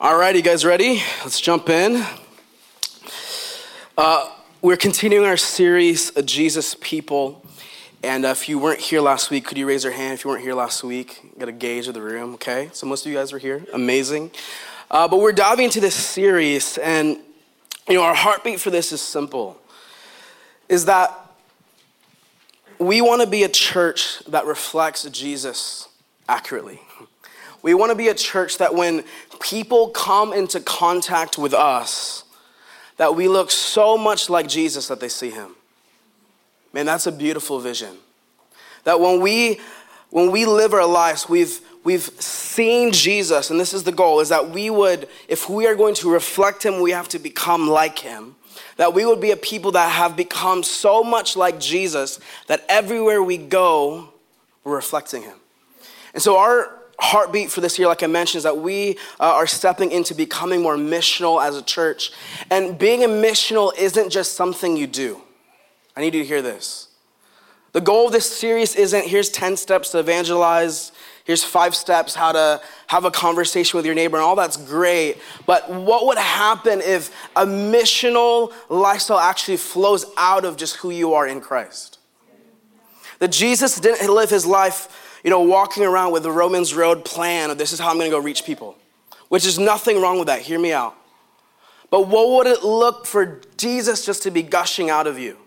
All right, you guys ready? Let's jump in. Uh, we're continuing our series, A Jesus People. And uh, if you weren't here last week, could you raise your hand if you weren't here last week? Got a gauge of the room, okay? So most of you guys were here. Amazing. Uh, but we're diving into this series, and you know, our heartbeat for this is simple is that we want to be a church that reflects Jesus accurately. We want to be a church that when people come into contact with us, that we look so much like Jesus that they see him. Man, that's a beautiful vision. That when we when we live our lives, we've we've seen Jesus, and this is the goal, is that we would, if we are going to reflect him, we have to become like him. That we would be a people that have become so much like Jesus that everywhere we go, we're reflecting him. And so our heartbeat for this year, like I mentioned, is that we uh, are stepping into becoming more missional as a church. And being a missional isn't just something you do. I need you to hear this. The goal of this series isn't here's 10 steps to evangelize, here's five steps how to have a conversation with your neighbor, and all that's great. But what would happen if a missional lifestyle actually flows out of just who you are in Christ? That Jesus didn't live his life you know, walking around with the Romans Road plan of this is how I'm going to go reach people, which is nothing wrong with that. Hear me out. But what would it look for Jesus just to be gushing out of you?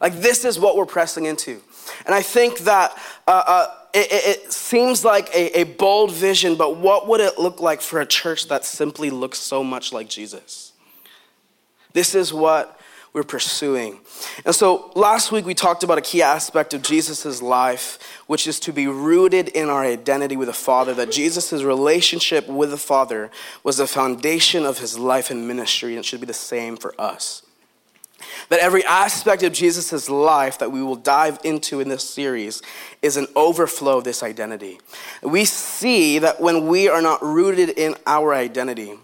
Like, this is what we're pressing into. And I think that uh, uh, it, it, seems like a, a bold vision, but what would it look like for a church that simply looks so much like Jesus? This is what we're pursuing. And so last week we talked about a key aspect of Jesus' life, which is to be rooted in our identity with the Father, that Jesus' relationship with the Father was the foundation of his life and ministry, and it should be the same for us. That every aspect of Jesus' life that we will dive into in this series is an overflow of this identity. We see that when we are not rooted in our identity,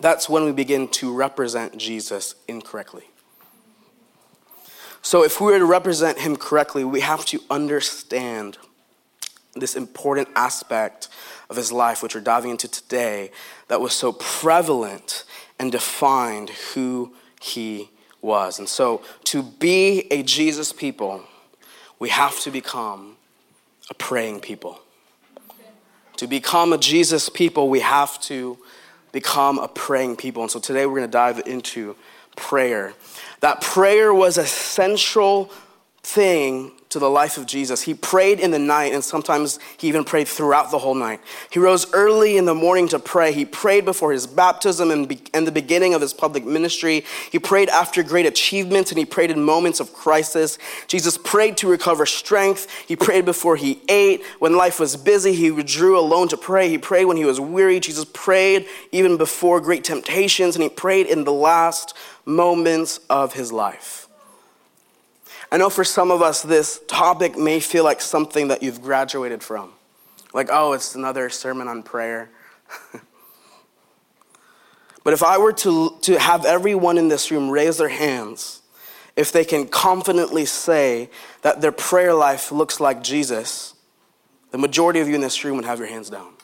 that's when we begin to represent Jesus incorrectly. So, if we were to represent him correctly, we have to understand this important aspect of his life, which we're diving into today, that was so prevalent and defined who he was. And so, to be a Jesus people, we have to become a praying people. To become a Jesus people, we have to become a praying people. And so, today we're going to dive into prayer. That prayer was a central thing to the life of Jesus. He prayed in the night, and sometimes he even prayed throughout the whole night. He rose early in the morning to pray. He prayed before his baptism and, be- and the beginning of his public ministry. He prayed after great achievements, and he prayed in moments of crisis. Jesus prayed to recover strength. He prayed before he ate. When life was busy, he withdrew alone to pray. He prayed when he was weary. Jesus prayed even before great temptations, and he prayed in the last moments of his life. I know for some of us, this topic may feel like something that you've graduated from. Like, oh, it's another sermon on prayer. but if I were to, to have everyone in this room raise their hands, if they can confidently say that their prayer life looks like Jesus, the majority of you in this room would have your hands down.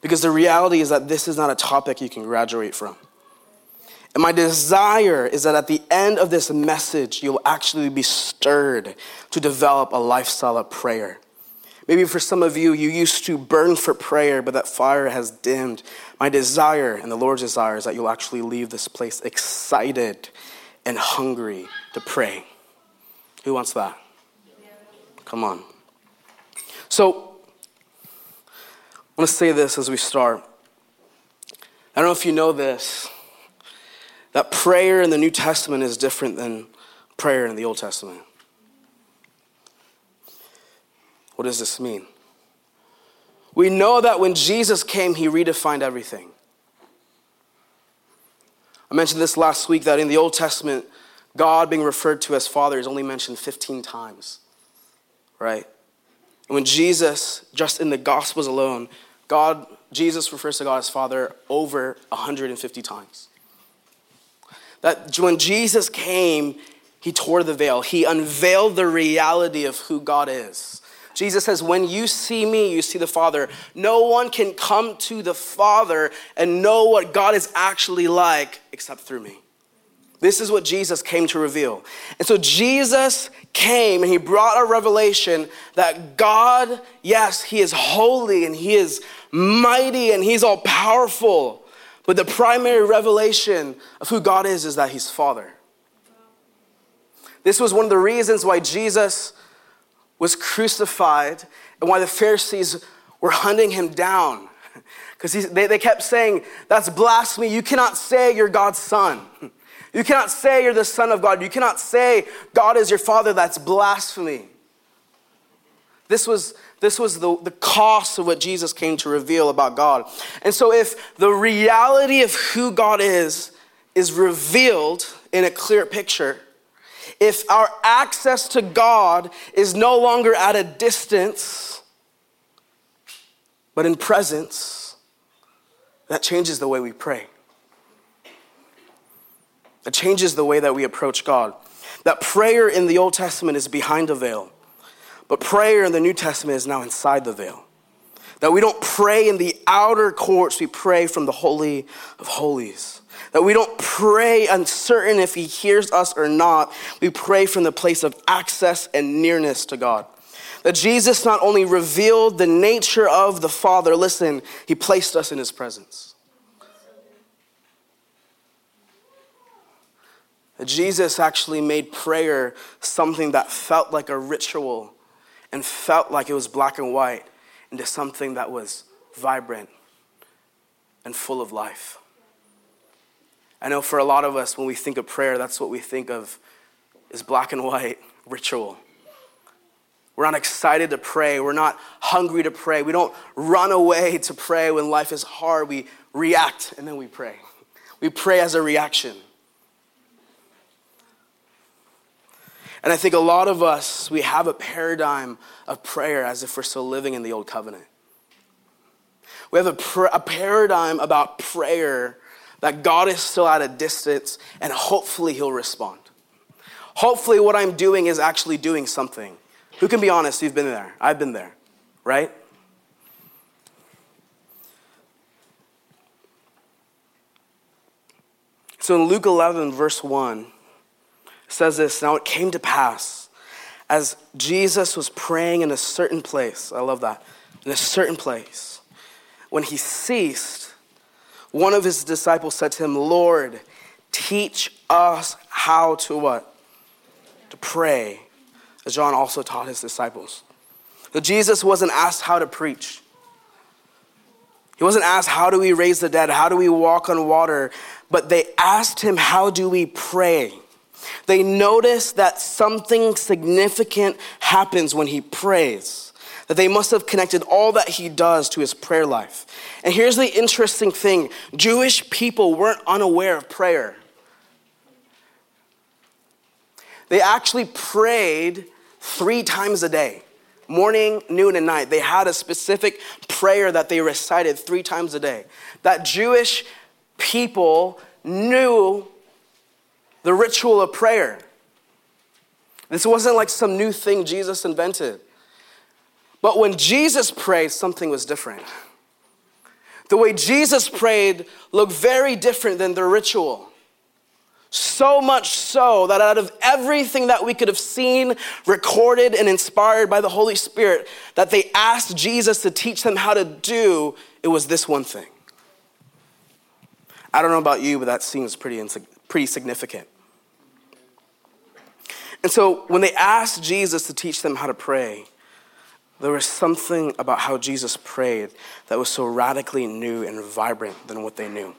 Because the reality is that this is not a topic you can graduate from. And my desire is that at the end of this message, you'll actually be stirred to develop a lifestyle of prayer. Maybe for some of you, you used to burn for prayer, but that fire has dimmed. My desire and the Lord's desire is that you'll actually leave this place excited and hungry to pray. Who wants that? Come on. So, I want to say this as we start. I don't know if you know this, that prayer in the New Testament is different than prayer in the Old Testament. What does this mean? We know that when Jesus came, he redefined everything. I mentioned this last week that in the Old Testament, God being referred to as Father is only mentioned 15 times, right? And when Jesus, just in the Gospels alone, God, Jesus refers to God as Father over 150 times. That when Jesus came, he tore the veil. He unveiled the reality of who God is. Jesus says, When you see me, you see the Father. No one can come to the Father and know what God is actually like except through me. This is what Jesus came to reveal. And so Jesus came and he brought a revelation that God, yes, he is holy and he is mighty and he's all powerful. But the primary revelation of who God is is that he's Father. This was one of the reasons why Jesus was crucified and why the Pharisees were hunting him down. Because they, they kept saying, That's blasphemy. You cannot say you're God's son. You cannot say you're the Son of God. You cannot say God is your Father. That's blasphemy. This was, this was the, the cost of what Jesus came to reveal about God. And so, if the reality of who God is is revealed in a clear picture, if our access to God is no longer at a distance, but in presence, that changes the way we pray. It changes the way that we approach God. That prayer in the Old Testament is behind a veil, but prayer in the New Testament is now inside the veil. That we don't pray in the outer courts, we pray from the Holy of Holies. That we don't pray uncertain if He hears us or not, we pray from the place of access and nearness to God. That Jesus not only revealed the nature of the Father, listen, He placed us in His presence. Jesus actually made prayer something that felt like a ritual and felt like it was black and white into something that was vibrant and full of life. I know for a lot of us, when we think of prayer, that's what we think of is black and white ritual. We're not excited to pray. We're not hungry to pray. We don't run away to pray when life is hard. We react and then we pray. We pray as a reaction. And I think a lot of us, we have a paradigm of prayer as if we're still living in the old covenant. We have a, pr- a paradigm about prayer that God is still at a distance and hopefully He'll respond. Hopefully, what I'm doing is actually doing something. Who can be honest? You've been there. I've been there, right? So in Luke 11, verse 1, says this Now it came to pass as Jesus was praying in a certain place, I love that, in a certain place, when he ceased, one of his disciples said to him, Lord, teach us how to what? To pray, as John also taught his disciples. But Jesus wasn't asked how to preach. He wasn't asked, How do we raise the dead? How do we walk on water? But they asked him, How do we pray? They notice that something significant happens when he prays, that they must have connected all that he does to his prayer life. And here's the interesting thing Jewish people weren't unaware of prayer. They actually prayed three times a day morning, noon, and night. They had a specific prayer that they recited three times a day. That Jewish people knew the ritual of prayer. This wasn't like some new thing Jesus invented. But when Jesus prayed, something was different. The way Jesus prayed looked very different than the ritual. So much so that out of everything that we could have seen, recorded, and inspired by the Holy Spirit, that they asked Jesus to teach them how to do, it was this one thing. I don't know about you, but that seems pretty pretty significant. And so when they asked Jesus to teach them how to pray, there was something about how Jesus prayed that was so radically new and vibrant than what they knew.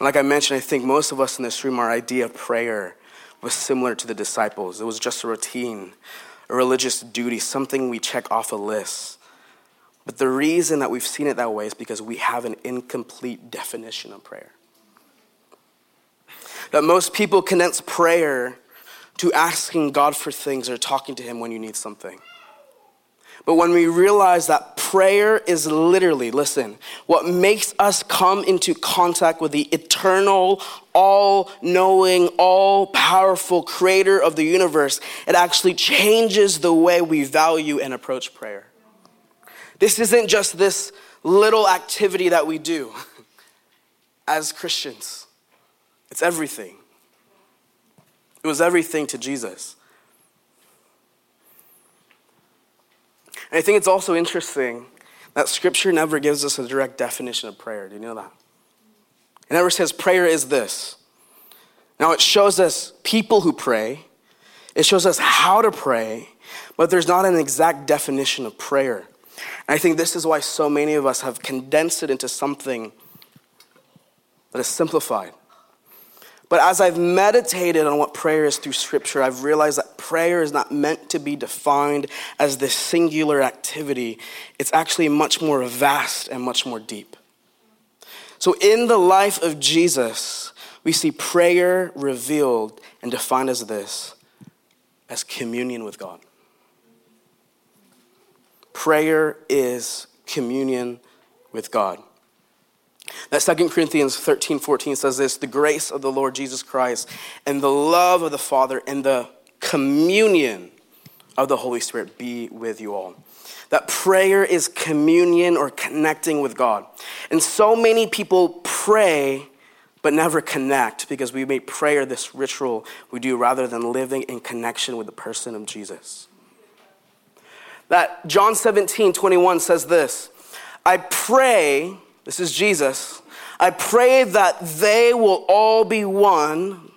like I mentioned, I think most of us in this room, our idea of prayer was similar to the disciples. It was just a routine, a religious duty, something we check off a list. But the reason that we've seen it that way is because we have an incomplete definition of prayer that most people condense prayer to asking God for things or talking to Him when you need something. But when we realize that prayer is literally, listen, what makes us come into contact with the eternal, all knowing, all powerful creator of the universe. It actually changes the way we value and approach prayer. This isn't just this little activity that we do as Christians, it's everything. It was everything to Jesus. And I think it's also interesting that scripture never gives us a direct definition of prayer. Do you know that? It never says prayer is this. Now, it shows us people who pray, it shows us how to pray, but there's not an exact definition of prayer. And I think this is why so many of us have condensed it into something that is simplified. But as I've meditated on what prayer is through Scripture, I've realized that prayer is not meant to be defined as this singular activity. It's actually much more vast and much more deep. So, in the life of Jesus, we see prayer revealed and defined as this as communion with God. Prayer is communion with God. That 2 Corinthians 13, 14 says this the grace of the Lord Jesus Christ and the love of the Father and the communion of the Holy Spirit be with you all. That prayer is communion or connecting with God. And so many people pray but never connect because we make prayer this ritual we do rather than living in connection with the person of Jesus. That John 17, 21 says this I pray this is Jesus. I pray that they will all be one.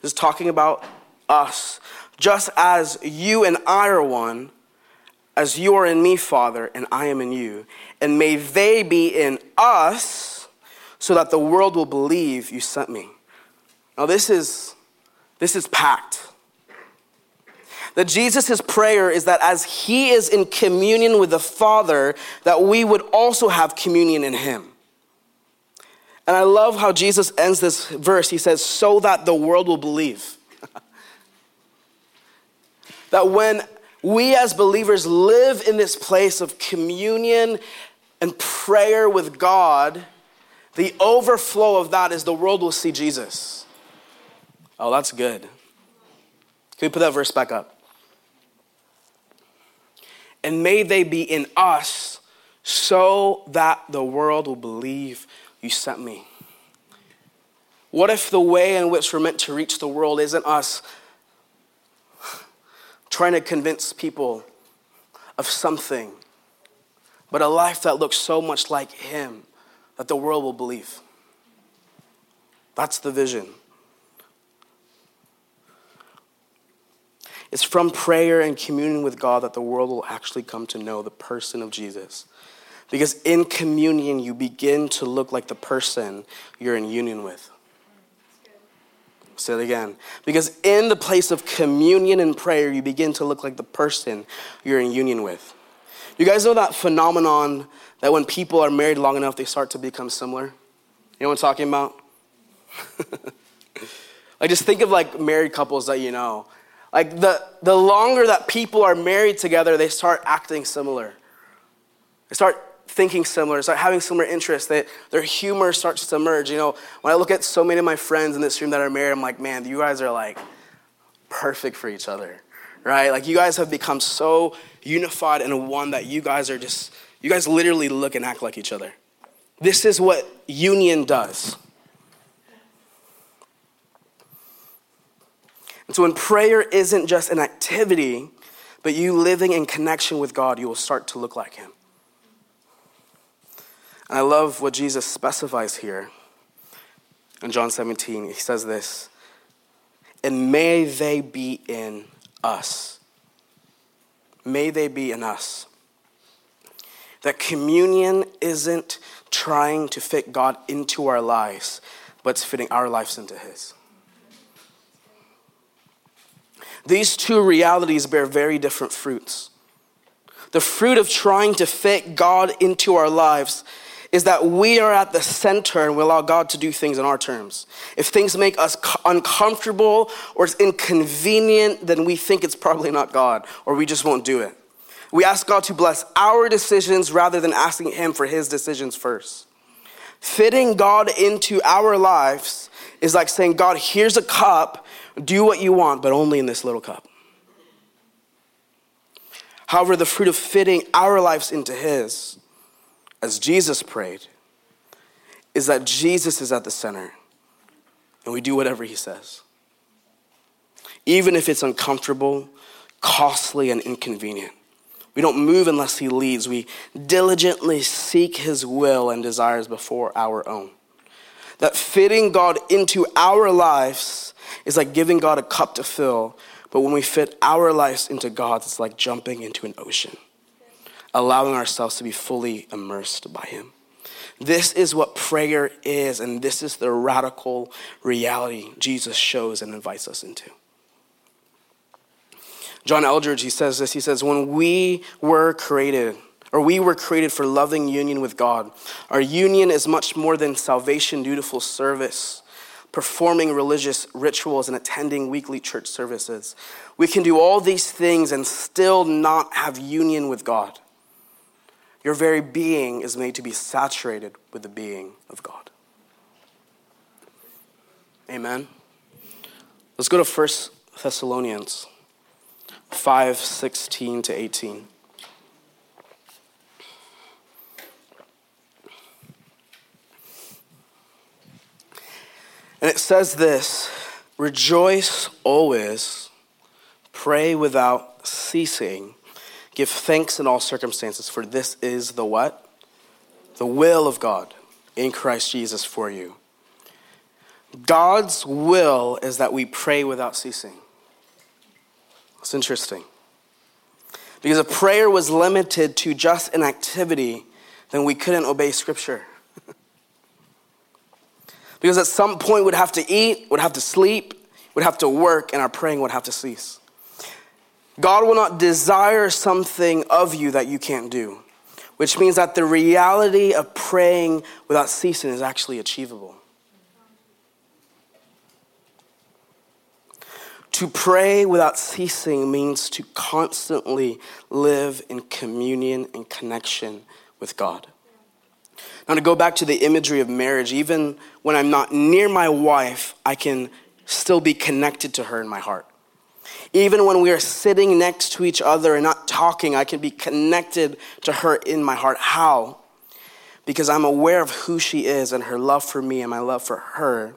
This is talking about us. Just as you and I are one, as you are in me, Father, and I am in you. And may they be in us so that the world will believe you sent me. Now, this is, this is packed. That Jesus' prayer is that as he is in communion with the Father, that we would also have communion in him. And I love how Jesus ends this verse. He says, so that the world will believe. that when we as believers live in this place of communion and prayer with God, the overflow of that is the world will see Jesus. Oh, that's good. Can we put that verse back up? And may they be in us so that the world will believe you sent me. What if the way in which we're meant to reach the world isn't us trying to convince people of something, but a life that looks so much like Him that the world will believe? That's the vision. It's from prayer and communion with God that the world will actually come to know the person of Jesus. Because in communion, you begin to look like the person you're in union with. Say it again. Because in the place of communion and prayer, you begin to look like the person you're in union with. You guys know that phenomenon that when people are married long enough, they start to become similar? You know what I'm talking about? like, just think of like married couples that you know. Like, the, the longer that people are married together, they start acting similar. They start thinking similar, start having similar interests, that their humor starts to merge. You know, when I look at so many of my friends in this room that are married, I'm like, man, you guys are like perfect for each other, right? Like you guys have become so unified and one that you guys are just, you guys literally look and act like each other. This is what union does. And so when prayer isn't just an activity, but you living in connection with God, you will start to look like Him. And I love what Jesus specifies here in John 17. He says this, and may they be in us. May they be in us. That communion isn't trying to fit God into our lives, but it's fitting our lives into His. These two realities bear very different fruits. The fruit of trying to fit God into our lives is that we are at the center and we allow God to do things in our terms. If things make us uncomfortable or it's inconvenient, then we think it's probably not God or we just won't do it. We ask God to bless our decisions rather than asking Him for His decisions first. Fitting God into our lives is like saying, God, here's a cup, do what you want, but only in this little cup. However, the fruit of fitting our lives into His, as Jesus prayed, is that Jesus is at the center and we do whatever He says. Even if it's uncomfortable, costly, and inconvenient. We don't move unless He leads. We diligently seek His will and desires before our own. That fitting God into our lives is like giving God a cup to fill, but when we fit our lives into God's, it's like jumping into an ocean, allowing ourselves to be fully immersed by Him. This is what prayer is, and this is the radical reality Jesus shows and invites us into. John Eldredge, he says this. He says, When we were created, or we were created for loving union with God, our union is much more than salvation, dutiful service, performing religious rituals, and attending weekly church services. We can do all these things and still not have union with God. Your very being is made to be saturated with the being of God. Amen. Let's go to 1 Thessalonians. 5 16 to 18. And it says this Rejoice always, pray without ceasing, give thanks in all circumstances, for this is the what? The will of God in Christ Jesus for you. God's will is that we pray without ceasing. It's interesting. Because if prayer was limited to just an activity, then we couldn't obey Scripture. Because at some point we'd have to eat, we'd have to sleep, we'd have to work, and our praying would have to cease. God will not desire something of you that you can't do, which means that the reality of praying without ceasing is actually achievable. To pray without ceasing means to constantly live in communion and connection with God. Now, to go back to the imagery of marriage, even when I'm not near my wife, I can still be connected to her in my heart. Even when we are sitting next to each other and not talking, I can be connected to her in my heart. How? Because I'm aware of who she is and her love for me and my love for her.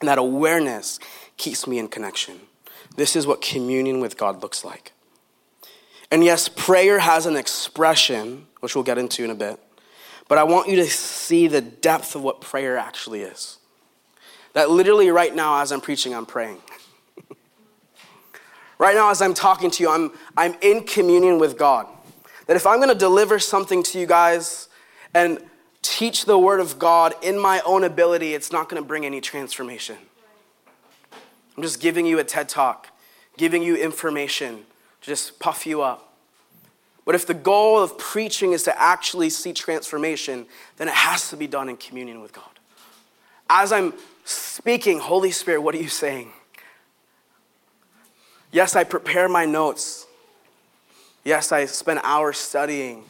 And that awareness keeps me in connection. This is what communion with God looks like. And yes, prayer has an expression, which we'll get into in a bit, but I want you to see the depth of what prayer actually is. That literally, right now, as I'm preaching, I'm praying. right now, as I'm talking to you, I'm, I'm in communion with God. That if I'm gonna deliver something to you guys and teach the word of God in my own ability, it's not gonna bring any transformation. I'm just giving you a TED talk, giving you information to just puff you up. But if the goal of preaching is to actually see transformation, then it has to be done in communion with God. As I'm speaking, Holy Spirit, what are you saying? Yes, I prepare my notes. Yes, I spend hours studying.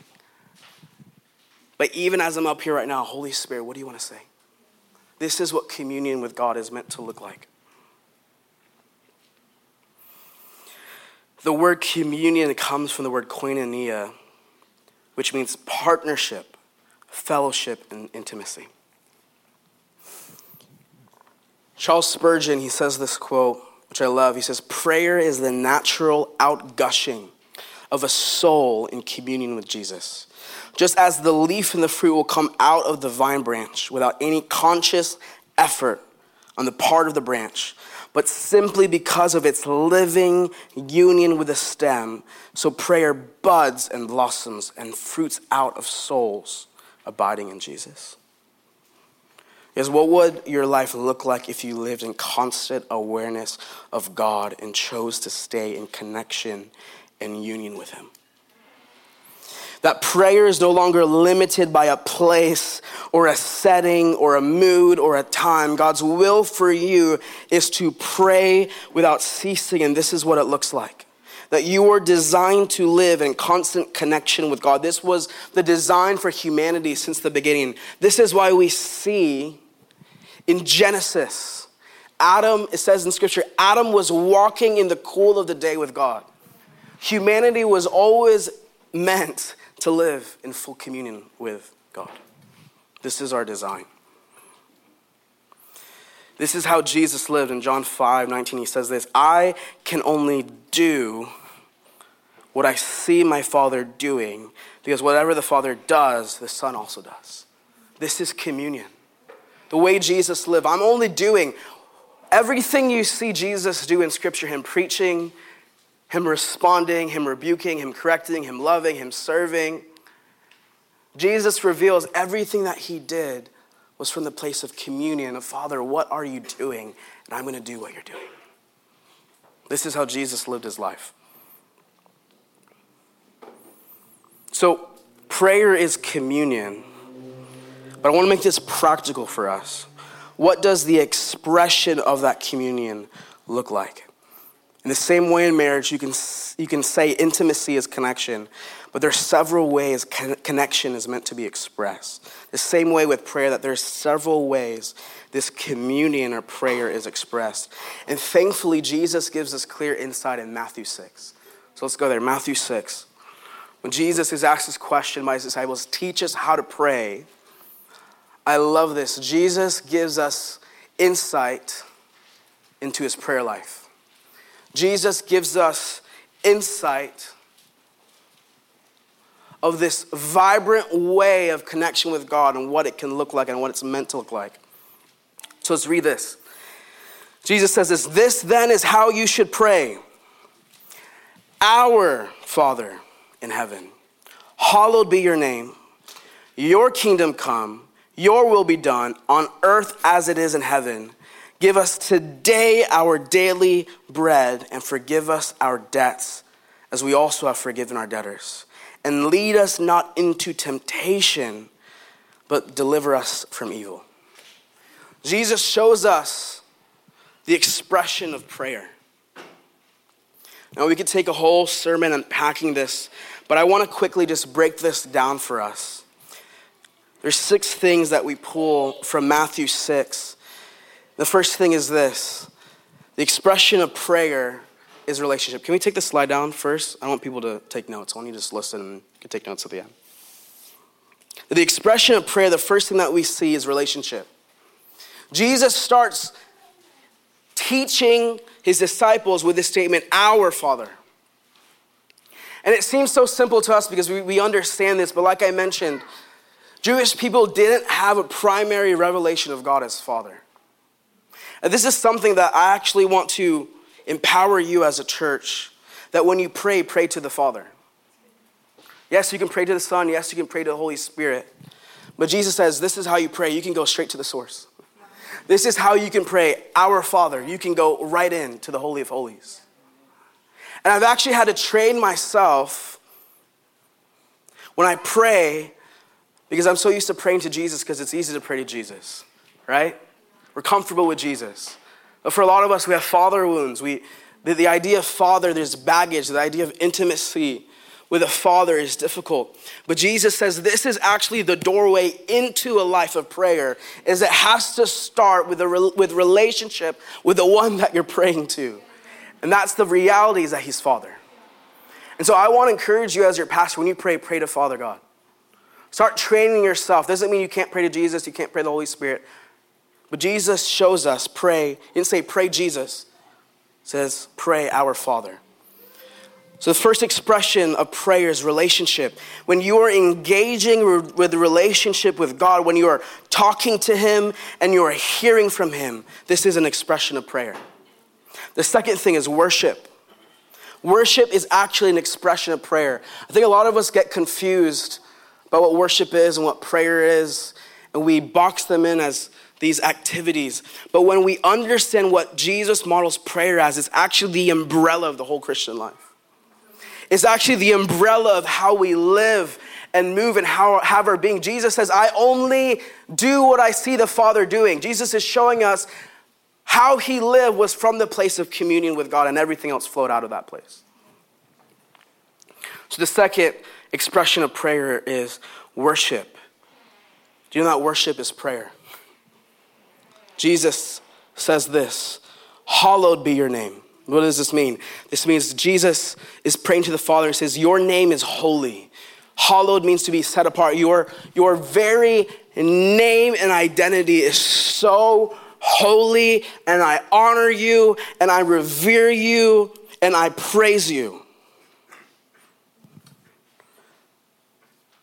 But even as I'm up here right now, Holy Spirit, what do you want to say? This is what communion with God is meant to look like. The word communion comes from the word koinonia, which means partnership, fellowship, and intimacy. Charles Spurgeon, he says this quote, which I love. He says, Prayer is the natural outgushing of a soul in communion with Jesus. Just as the leaf and the fruit will come out of the vine branch without any conscious effort on the part of the branch, but simply because of its living union with the stem. So prayer buds and blossoms and fruits out of souls abiding in Jesus. Is what would your life look like if you lived in constant awareness of God and chose to stay in connection and union with Him? That prayer is no longer limited by a place or a setting or a mood or a time. God's will for you is to pray without ceasing, and this is what it looks like. that you were designed to live in constant connection with God. This was the design for humanity since the beginning. This is why we see in Genesis, Adam, it says in scripture, Adam was walking in the cool of the day with God. Humanity was always meant to live in full communion with God. This is our design. This is how Jesus lived in John 5 19. He says this I can only do what I see my Father doing, because whatever the Father does, the Son also does. This is communion. The way Jesus lived, I'm only doing everything you see Jesus do in Scripture Him preaching, Him responding, Him rebuking, Him correcting, Him loving, Him serving. Jesus reveals everything that He did was from the place of communion of Father, what are you doing? And I'm going to do what you're doing. This is how Jesus lived his life. So, prayer is communion. But I want to make this practical for us. What does the expression of that communion look like? In the same way in marriage, you can, you can say intimacy is connection, but there are several ways connection is meant to be expressed. The same way with prayer, that there's several ways this communion or prayer is expressed. And thankfully, Jesus gives us clear insight in Matthew 6. So let's go there. Matthew 6. When Jesus is asked this question by his disciples, teach us how to pray. I love this. Jesus gives us insight into his prayer life. Jesus gives us insight of this vibrant way of connection with God and what it can look like and what it's meant to look like. So let's read this. Jesus says this This then is how you should pray Our Father in heaven, hallowed be your name, your kingdom come, your will be done on earth as it is in heaven. Give us today our daily bread and forgive us our debts as we also have forgiven our debtors and lead us not into temptation, but deliver us from evil. Jesus shows us the expression of prayer. Now, we could take a whole sermon unpacking this, but I want to quickly just break this down for us. There's six things that we pull from Matthew 6. The first thing is this the expression of prayer is relationship. Can we take the slide down first? I want people to take notes. I want you to just listen and can take notes at the end. The expression of prayer, the first thing that we see is relationship. Jesus starts teaching his disciples with this statement, Our Father. And it seems so simple to us because we, we understand this, but like I mentioned, Jewish people didn't have a primary revelation of God as Father. And this is something that I actually want to empower you as a church that when you pray, pray to the Father. Yes, you can pray to the Son. Yes, you can pray to the Holy Spirit. But Jesus says, this is how you pray. You can go straight to the source. This is how you can pray, Our Father. You can go right in to the Holy of Holies. And I've actually had to train myself when I pray because I'm so used to praying to Jesus because it's easy to pray to Jesus, right? We're comfortable with Jesus. But for a lot of us, we have father wounds. We, the, the idea of father, there's baggage. The idea of intimacy with a father is difficult. But Jesus says this is actually the doorway into a life of prayer, is it has to start with a with relationship with the one that you're praying to. And that's the reality is that he's father. And so I want to encourage you as your pastor, when you pray, pray to Father God. Start training yourself. Doesn't mean you can't pray to Jesus, you can't pray to the Holy Spirit. But Jesus shows us pray. He didn't say pray Jesus. He says pray our Father. So the first expression of prayer is relationship. When you are engaging with the relationship with God, when you are talking to Him and you are hearing from Him, this is an expression of prayer. The second thing is worship. Worship is actually an expression of prayer. I think a lot of us get confused about what worship is and what prayer is, and we box them in as these activities. But when we understand what Jesus models prayer as, it's actually the umbrella of the whole Christian life. It's actually the umbrella of how we live and move and how have our being. Jesus says, I only do what I see the Father doing. Jesus is showing us how he lived was from the place of communion with God, and everything else flowed out of that place. So the second expression of prayer is worship. Do you know that worship is prayer? Jesus says this Hallowed be your name. What does this mean? This means Jesus is praying to the Father and says, Your name is holy. Hallowed means to be set apart. Your, your very name and identity is so holy, and I honor you, and I revere you, and I praise you.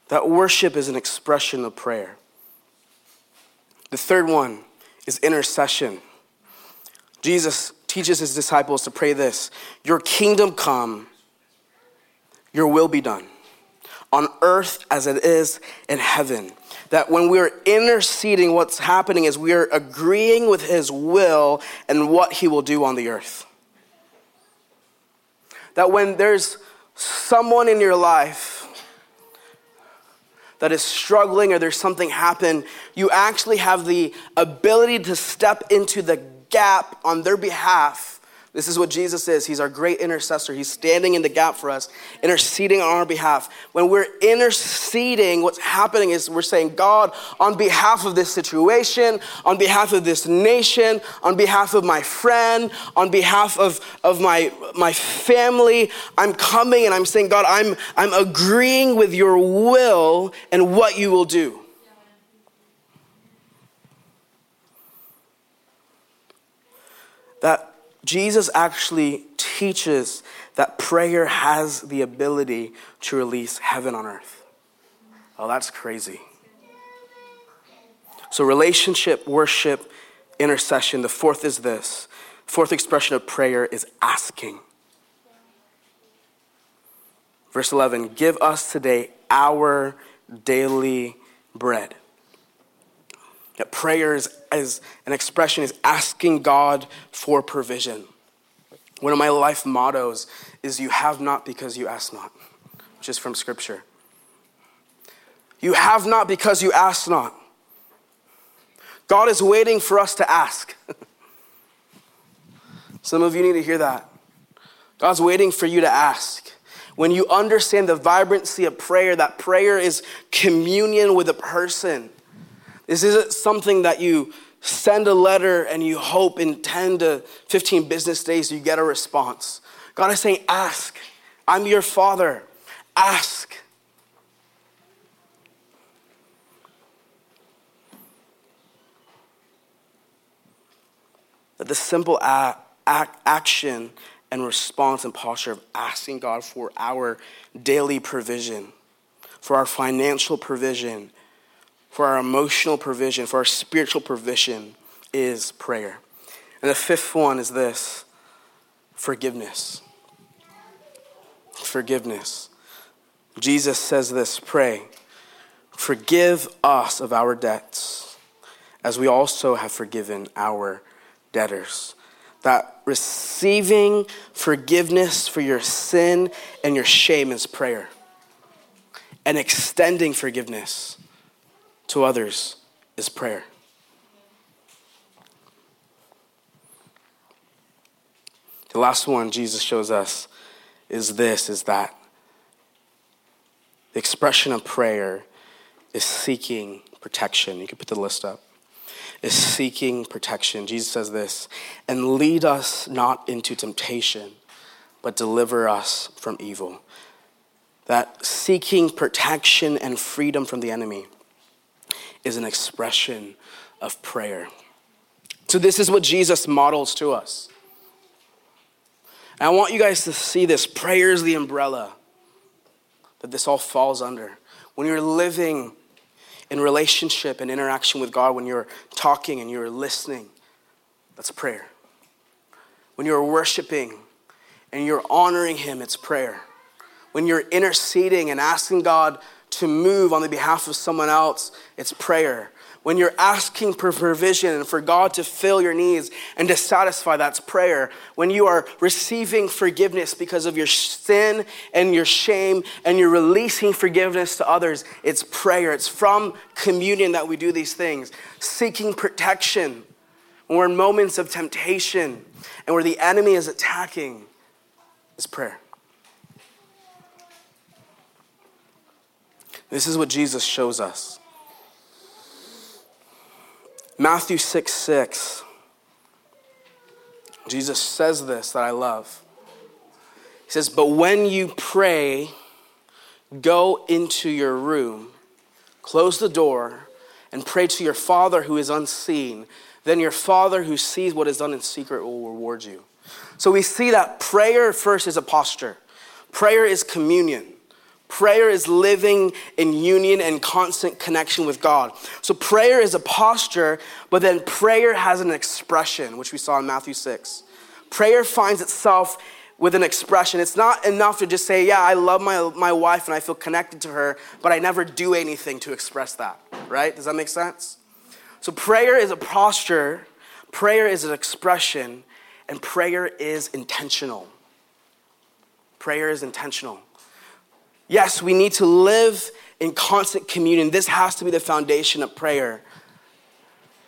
That worship is an expression of prayer. The third one is intercession. Jesus teaches his disciples to pray this Your kingdom come, your will be done, on earth as it is in heaven. That when we're interceding, what's happening is we are agreeing with his will and what he will do on the earth. That when there's someone in your life that is struggling or there's something happen, you actually have the ability to step into the gap on their behalf this is what Jesus is. He's our great intercessor. He's standing in the gap for us, interceding on our behalf. When we're interceding, what's happening is we're saying, God, on behalf of this situation, on behalf of this nation, on behalf of my friend, on behalf of, of my, my family, I'm coming and I'm saying, God, I'm, I'm agreeing with your will and what you will do. That Jesus actually teaches that prayer has the ability to release heaven on earth. Oh, that's crazy. So, relationship, worship, intercession. The fourth is this fourth expression of prayer is asking. Verse 11 Give us today our daily bread. That prayer is, is an expression is asking God for provision. One of my life mottos is you have not because you ask not, which is from scripture. You have not because you ask not. God is waiting for us to ask. Some of you need to hear that. God's waiting for you to ask. When you understand the vibrancy of prayer, that prayer is communion with a person. This isn't something that you send a letter and you hope in 10 to 15 business days you get a response. God is saying, Ask. I'm your father. Ask. That the simple act, act, action and response and posture of asking God for our daily provision, for our financial provision, for our emotional provision, for our spiritual provision is prayer. And the fifth one is this forgiveness. Forgiveness. Jesus says this pray, forgive us of our debts, as we also have forgiven our debtors. That receiving forgiveness for your sin and your shame is prayer, and extending forgiveness to others is prayer. The last one Jesus shows us is this is that the expression of prayer is seeking protection. You can put the list up. Is seeking protection. Jesus says this, and lead us not into temptation, but deliver us from evil. That seeking protection and freedom from the enemy is an expression of prayer. So, this is what Jesus models to us. And I want you guys to see this prayer is the umbrella that this all falls under. When you're living in relationship and interaction with God, when you're talking and you're listening, that's prayer. When you're worshiping and you're honoring Him, it's prayer. When you're interceding and asking God to move on the behalf of someone else, it's prayer. When you're asking for provision and for God to fill your needs and to satisfy, that's prayer. When you are receiving forgiveness because of your sin and your shame and you're releasing forgiveness to others, it's prayer. It's from communion that we do these things. Seeking protection when we're in moments of temptation and where the enemy is attacking is prayer. This is what Jesus shows us. Matthew 6 6. Jesus says this that I love. He says, But when you pray, go into your room, close the door, and pray to your Father who is unseen. Then your Father who sees what is done in secret will reward you. So we see that prayer first is a posture, prayer is communion. Prayer is living in union and constant connection with God. So prayer is a posture, but then prayer has an expression, which we saw in Matthew 6. Prayer finds itself with an expression. It's not enough to just say, Yeah, I love my, my wife and I feel connected to her, but I never do anything to express that, right? Does that make sense? So prayer is a posture, prayer is an expression, and prayer is intentional. Prayer is intentional. Yes, we need to live in constant communion. This has to be the foundation of prayer.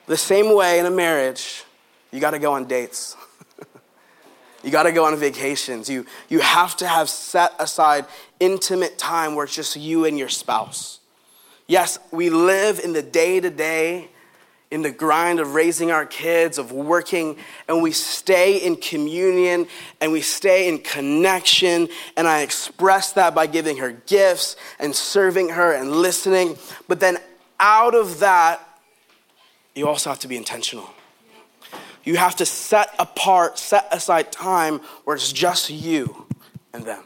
The same way in a marriage, you got to go on dates. you got to go on vacations. You, you have to have set aside intimate time where it's just you and your spouse. Yes, we live in the day to day in the grind of raising our kids, of working, and we stay in communion and we stay in connection. And I express that by giving her gifts and serving her and listening. But then out of that, you also have to be intentional. You have to set apart, set aside time where it's just you and them.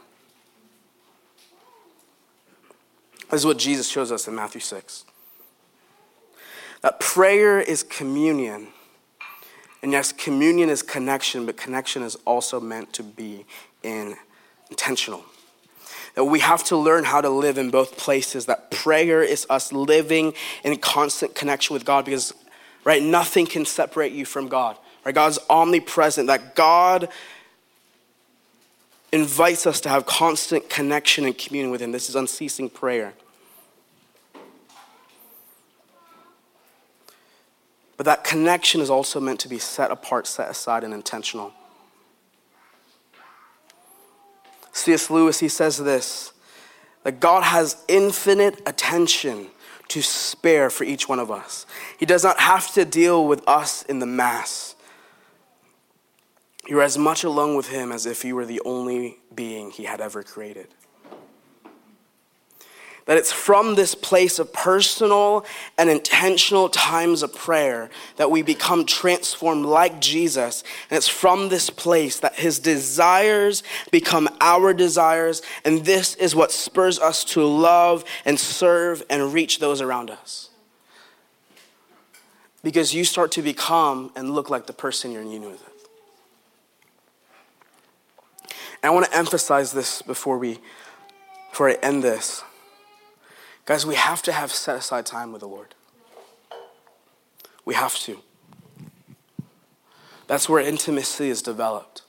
This is what Jesus shows us in Matthew 6. That prayer is communion. And yes, communion is connection, but connection is also meant to be in, intentional. That we have to learn how to live in both places. That prayer is us living in constant connection with God because, right, nothing can separate you from God. Right? God's omnipresent. That God invites us to have constant connection and communion with Him. This is unceasing prayer. But that connection is also meant to be set apart, set aside, and intentional. C.S. Lewis, he says this that God has infinite attention to spare for each one of us. He does not have to deal with us in the mass. You're as much alone with Him as if you were the only being He had ever created that it's from this place of personal and intentional times of prayer that we become transformed like Jesus. And it's from this place that his desires become our desires. And this is what spurs us to love and serve and reach those around us. Because you start to become and look like the person you're in union with. And I want to emphasize this before we before I end this. Guys, we have to have set aside time with the Lord. We have to. That's where intimacy is developed.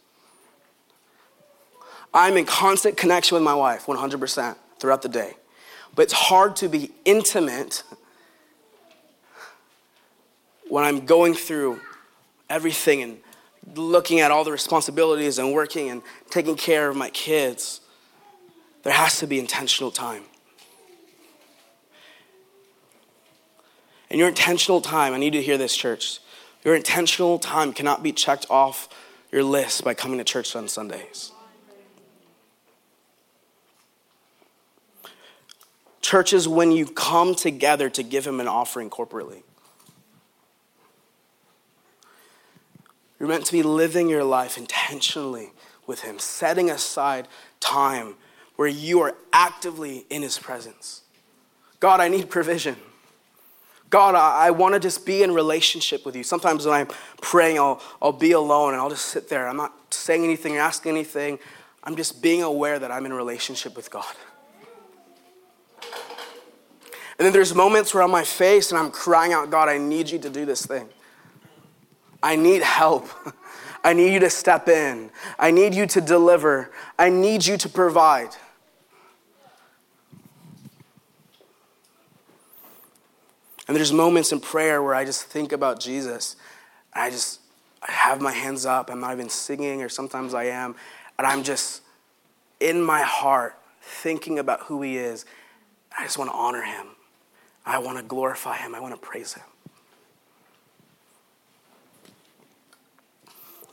I'm in constant connection with my wife 100% throughout the day. But it's hard to be intimate when I'm going through everything and looking at all the responsibilities and working and taking care of my kids. There has to be intentional time. And your intentional time, I need to hear this, church. Your intentional time cannot be checked off your list by coming to church on Sundays. Church is when you come together to give Him an offering corporately. You're meant to be living your life intentionally with Him, setting aside time where you are actively in His presence. God, I need provision. God, I, I want to just be in relationship with you. Sometimes when I'm praying, I'll, I'll be alone and I'll just sit there. I'm not saying anything, or asking anything. I'm just being aware that I'm in relationship with God. And then there's moments where on my face and I'm crying out, God, I need you to do this thing. I need help. I need you to step in. I need you to deliver. I need you to provide. And there's moments in prayer where I just think about Jesus. I just I have my hands up. I'm not even singing, or sometimes I am. And I'm just in my heart thinking about who he is. I just want to honor him. I want to glorify him. I want to praise him.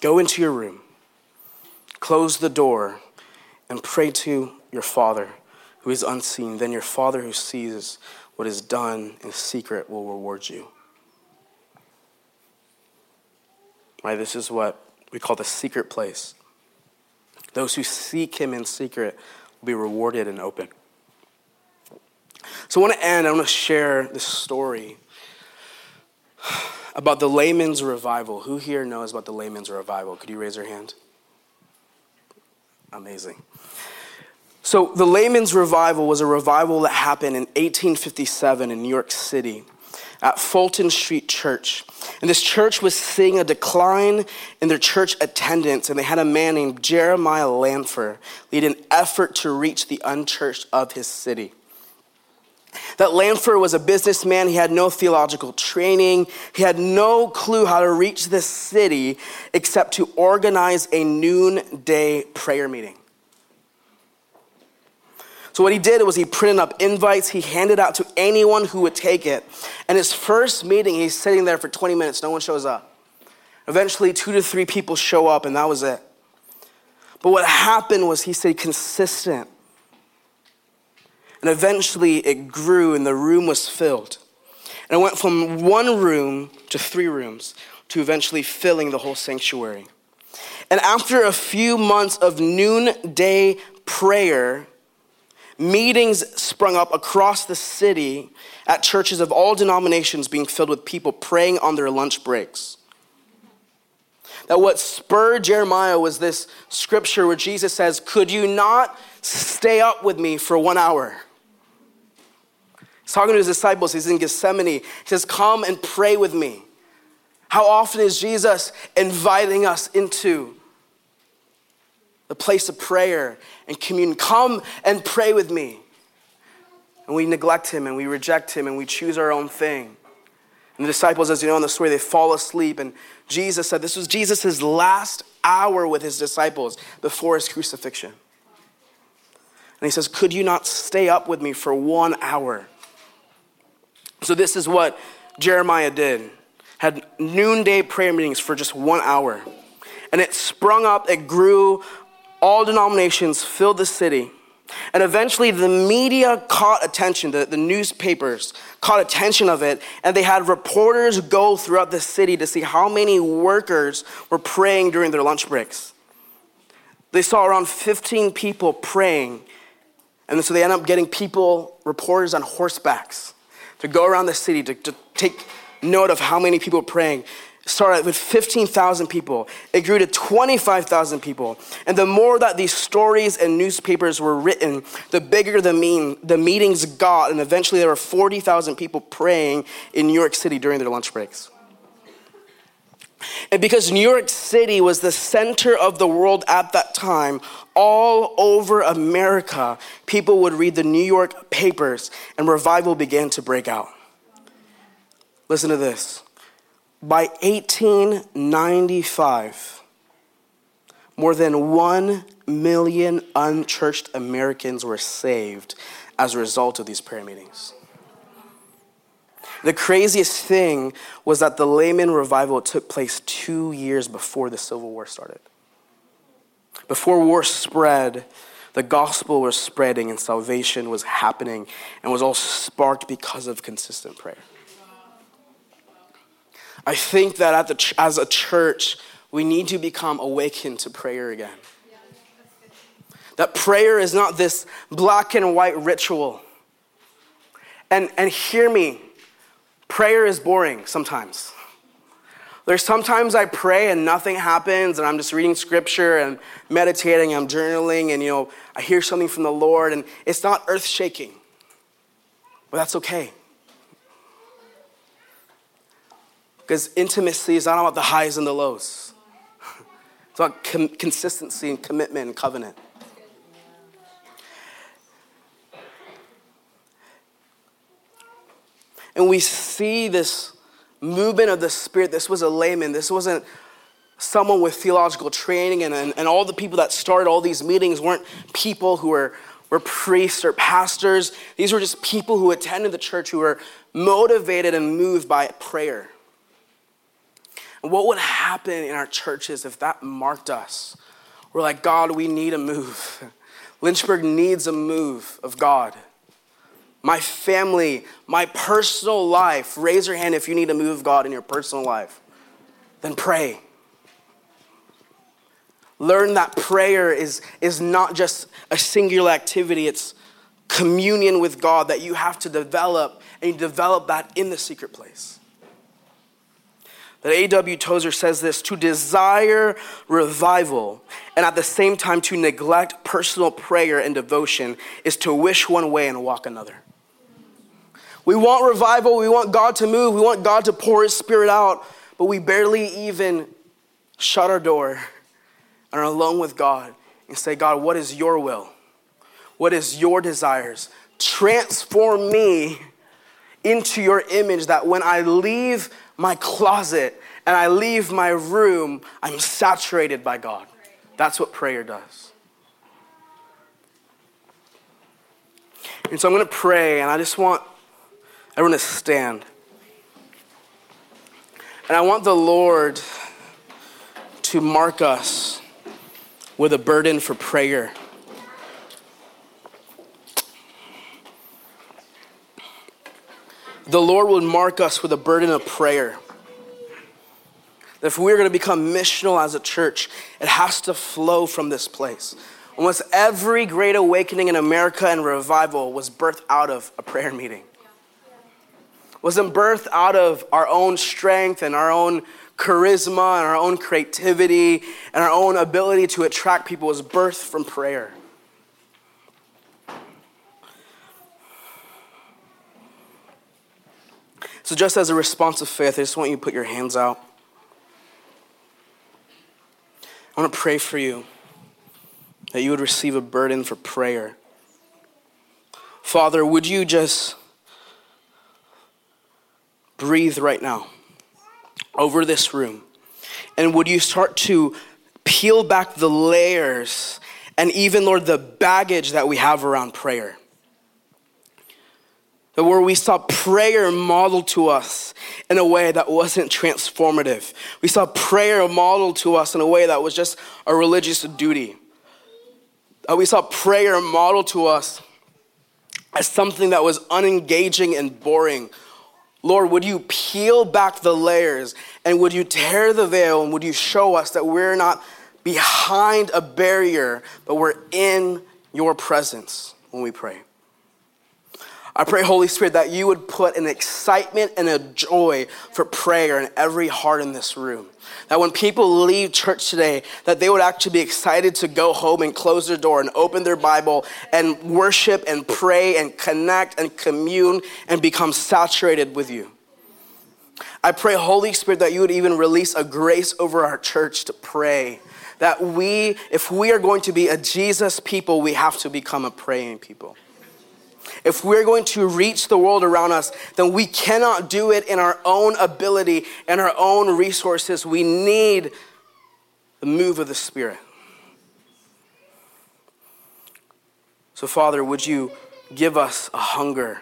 Go into your room, close the door, and pray to your Father who is unseen. Then your Father who sees what is done in secret will reward you. Right? This is what we call the secret place. Those who seek him in secret will be rewarded in open. So I want to end, I want to share this story about the layman's revival. Who here knows about the layman's revival? Could you raise your hand? Amazing. So, the layman's revival was a revival that happened in 1857 in New York City at Fulton Street Church. And this church was seeing a decline in their church attendance, and they had a man named Jeremiah Lanphier lead an effort to reach the unchurched of his city. That Lanphier was a businessman. He had no theological training. He had no clue how to reach this city except to organize a noonday prayer meeting. So what he did was he printed up invites, he handed out to anyone who would take it. And his first meeting, he's sitting there for 20 minutes, no one shows up. Eventually, two to three people show up, and that was it. But what happened was he stayed consistent and eventually it grew and the room was filled. And it went from one room to three rooms to eventually filling the whole sanctuary. And after a few months of noonday prayer, meetings sprung up across the city at churches of all denominations being filled with people praying on their lunch breaks. That what spurred Jeremiah was this scripture where Jesus says, Could you not stay up with me for one hour? He's talking to his disciples. He's in Gethsemane. He says, Come and pray with me. How often is Jesus inviting us into the place of prayer and communion? Come and pray with me. And we neglect him and we reject him and we choose our own thing. And the disciples, as you know in the story, they fall asleep. And Jesus said this was Jesus' last hour with his disciples before his crucifixion. And he says, Could you not stay up with me for one hour? So this is what Jeremiah did. Had noonday prayer meetings for just one hour. And it sprung up, it grew, all denominations filled the city. And eventually the media caught attention, the, the newspapers caught attention of it, and they had reporters go throughout the city to see how many workers were praying during their lunch breaks. They saw around 15 people praying, and so they ended up getting people, reporters on horsebacks to go around the city to, to take note of how many people praying. Started with 15,000 people. It grew to 25,000 people. And the more that these stories and newspapers were written, the bigger the, mean, the meetings got. And eventually there were 40,000 people praying in New York City during their lunch breaks. And because New York City was the center of the world at that time, all over America, people would read the New York papers and revival began to break out. Listen to this. By 1895, more than 1 million unchurched Americans were saved as a result of these prayer meetings. The craziest thing was that the layman revival took place two years before the Civil War started. Before war spread, the gospel was spreading and salvation was happening and was all sparked because of consistent prayer. I think that the, as a church, we need to become awakened to prayer again. That prayer is not this black and white ritual. And, and hear me, Prayer is boring sometimes. There's sometimes I pray and nothing happens, and I'm just reading scripture and meditating, I'm journaling, and you know, I hear something from the Lord, and it's not earth shaking. But that's okay. Because intimacy is not about the highs and the lows, it's about com- consistency and commitment and covenant. And we see this movement of the Spirit. This was a layman. This wasn't someone with theological training. And, and, and all the people that started all these meetings weren't people who were were priests or pastors. These were just people who attended the church who were motivated and moved by prayer. And what would happen in our churches if that marked us? We're like, God, we need a move. Lynchburg needs a move of God. My family, my personal life. Raise your hand if you need a move of God in your personal life. Then pray. Learn that prayer is, is not just a singular activity, it's communion with God that you have to develop, and you develop that in the secret place. That A.W. Tozer says this to desire revival and at the same time to neglect personal prayer and devotion is to wish one way and walk another. We want revival, we want God to move, we want God to pour His Spirit out, but we barely even shut our door and are alone with God and say, God, what is your will? What is your desires? Transform me into your image that when I leave my closet and I leave my room, I'm saturated by God. That's what prayer does. And so I'm going to pray, and I just want everyone to stand. And I want the Lord to mark us with a burden for prayer. The Lord will mark us with a burden of prayer. If we're going to become missional as a church, it has to flow from this place. Almost every great awakening in America and revival was birthed out of a prayer meeting. Wasn't birthed out of our own strength and our own charisma and our own creativity and our own ability to attract people was birthed from prayer. So, just as a response of faith, I just want you to put your hands out. I want to pray for you that you would receive a burden for prayer. Father, would you just breathe right now? over this room? And would you start to peel back the layers and even, Lord, the baggage that we have around prayer? Where we saw prayer modeled to us in a way that wasn't transformative. We saw prayer modeled to us in a way that was just a religious duty. That we saw prayer modeled to us as something that was unengaging and boring Lord, would you peel back the layers and would you tear the veil and would you show us that we're not behind a barrier, but we're in your presence when we pray? I pray, Holy Spirit, that you would put an excitement and a joy for prayer in every heart in this room. That when people leave church today, that they would actually be excited to go home and close their door and open their Bible and worship and pray and connect and commune and become saturated with you. I pray, Holy Spirit, that you would even release a grace over our church to pray. That we, if we are going to be a Jesus people, we have to become a praying people. If we're going to reach the world around us, then we cannot do it in our own ability and our own resources. We need the move of the Spirit. So, Father, would you give us a hunger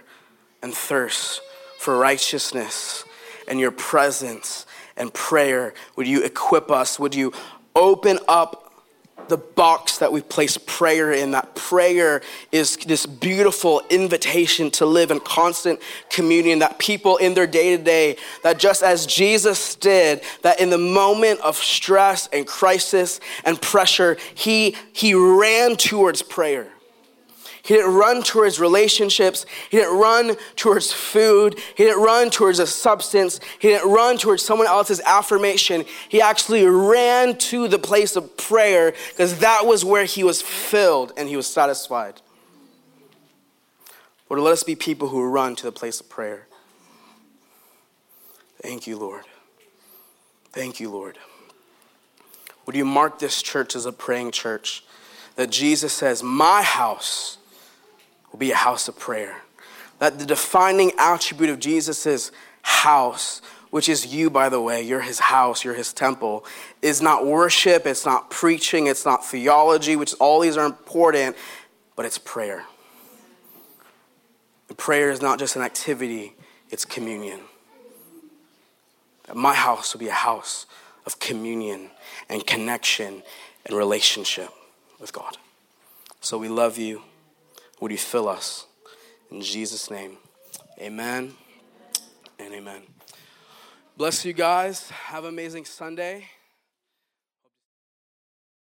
and thirst for righteousness and your presence and prayer? Would you equip us? Would you open up the box that we place prayer in. That prayer is this beautiful invitation to live in constant communion. That people in their day to day, that just as Jesus did, that in the moment of stress and crisis and pressure, he, he ran towards prayer. He didn't run towards relationships. He didn't run towards food. He didn't run towards a substance. He didn't run towards someone else's affirmation. He actually ran to the place of prayer because that was where he was filled and he was satisfied. Lord, let us be people who run to the place of prayer. Thank you, Lord. Thank you, Lord. Would you mark this church as a praying church? That Jesus says, My house will be a house of prayer. That the defining attribute of Jesus' house, which is you, by the way, you're his house, you're his temple, is not worship, it's not preaching, it's not theology, which all these are important. but it's prayer. And prayer is not just an activity, it's communion. That my house will be a house of communion and connection and relationship with God. So we love you. Would you fill us? In Jesus' name, amen and amen. Bless you guys. Have an amazing Sunday.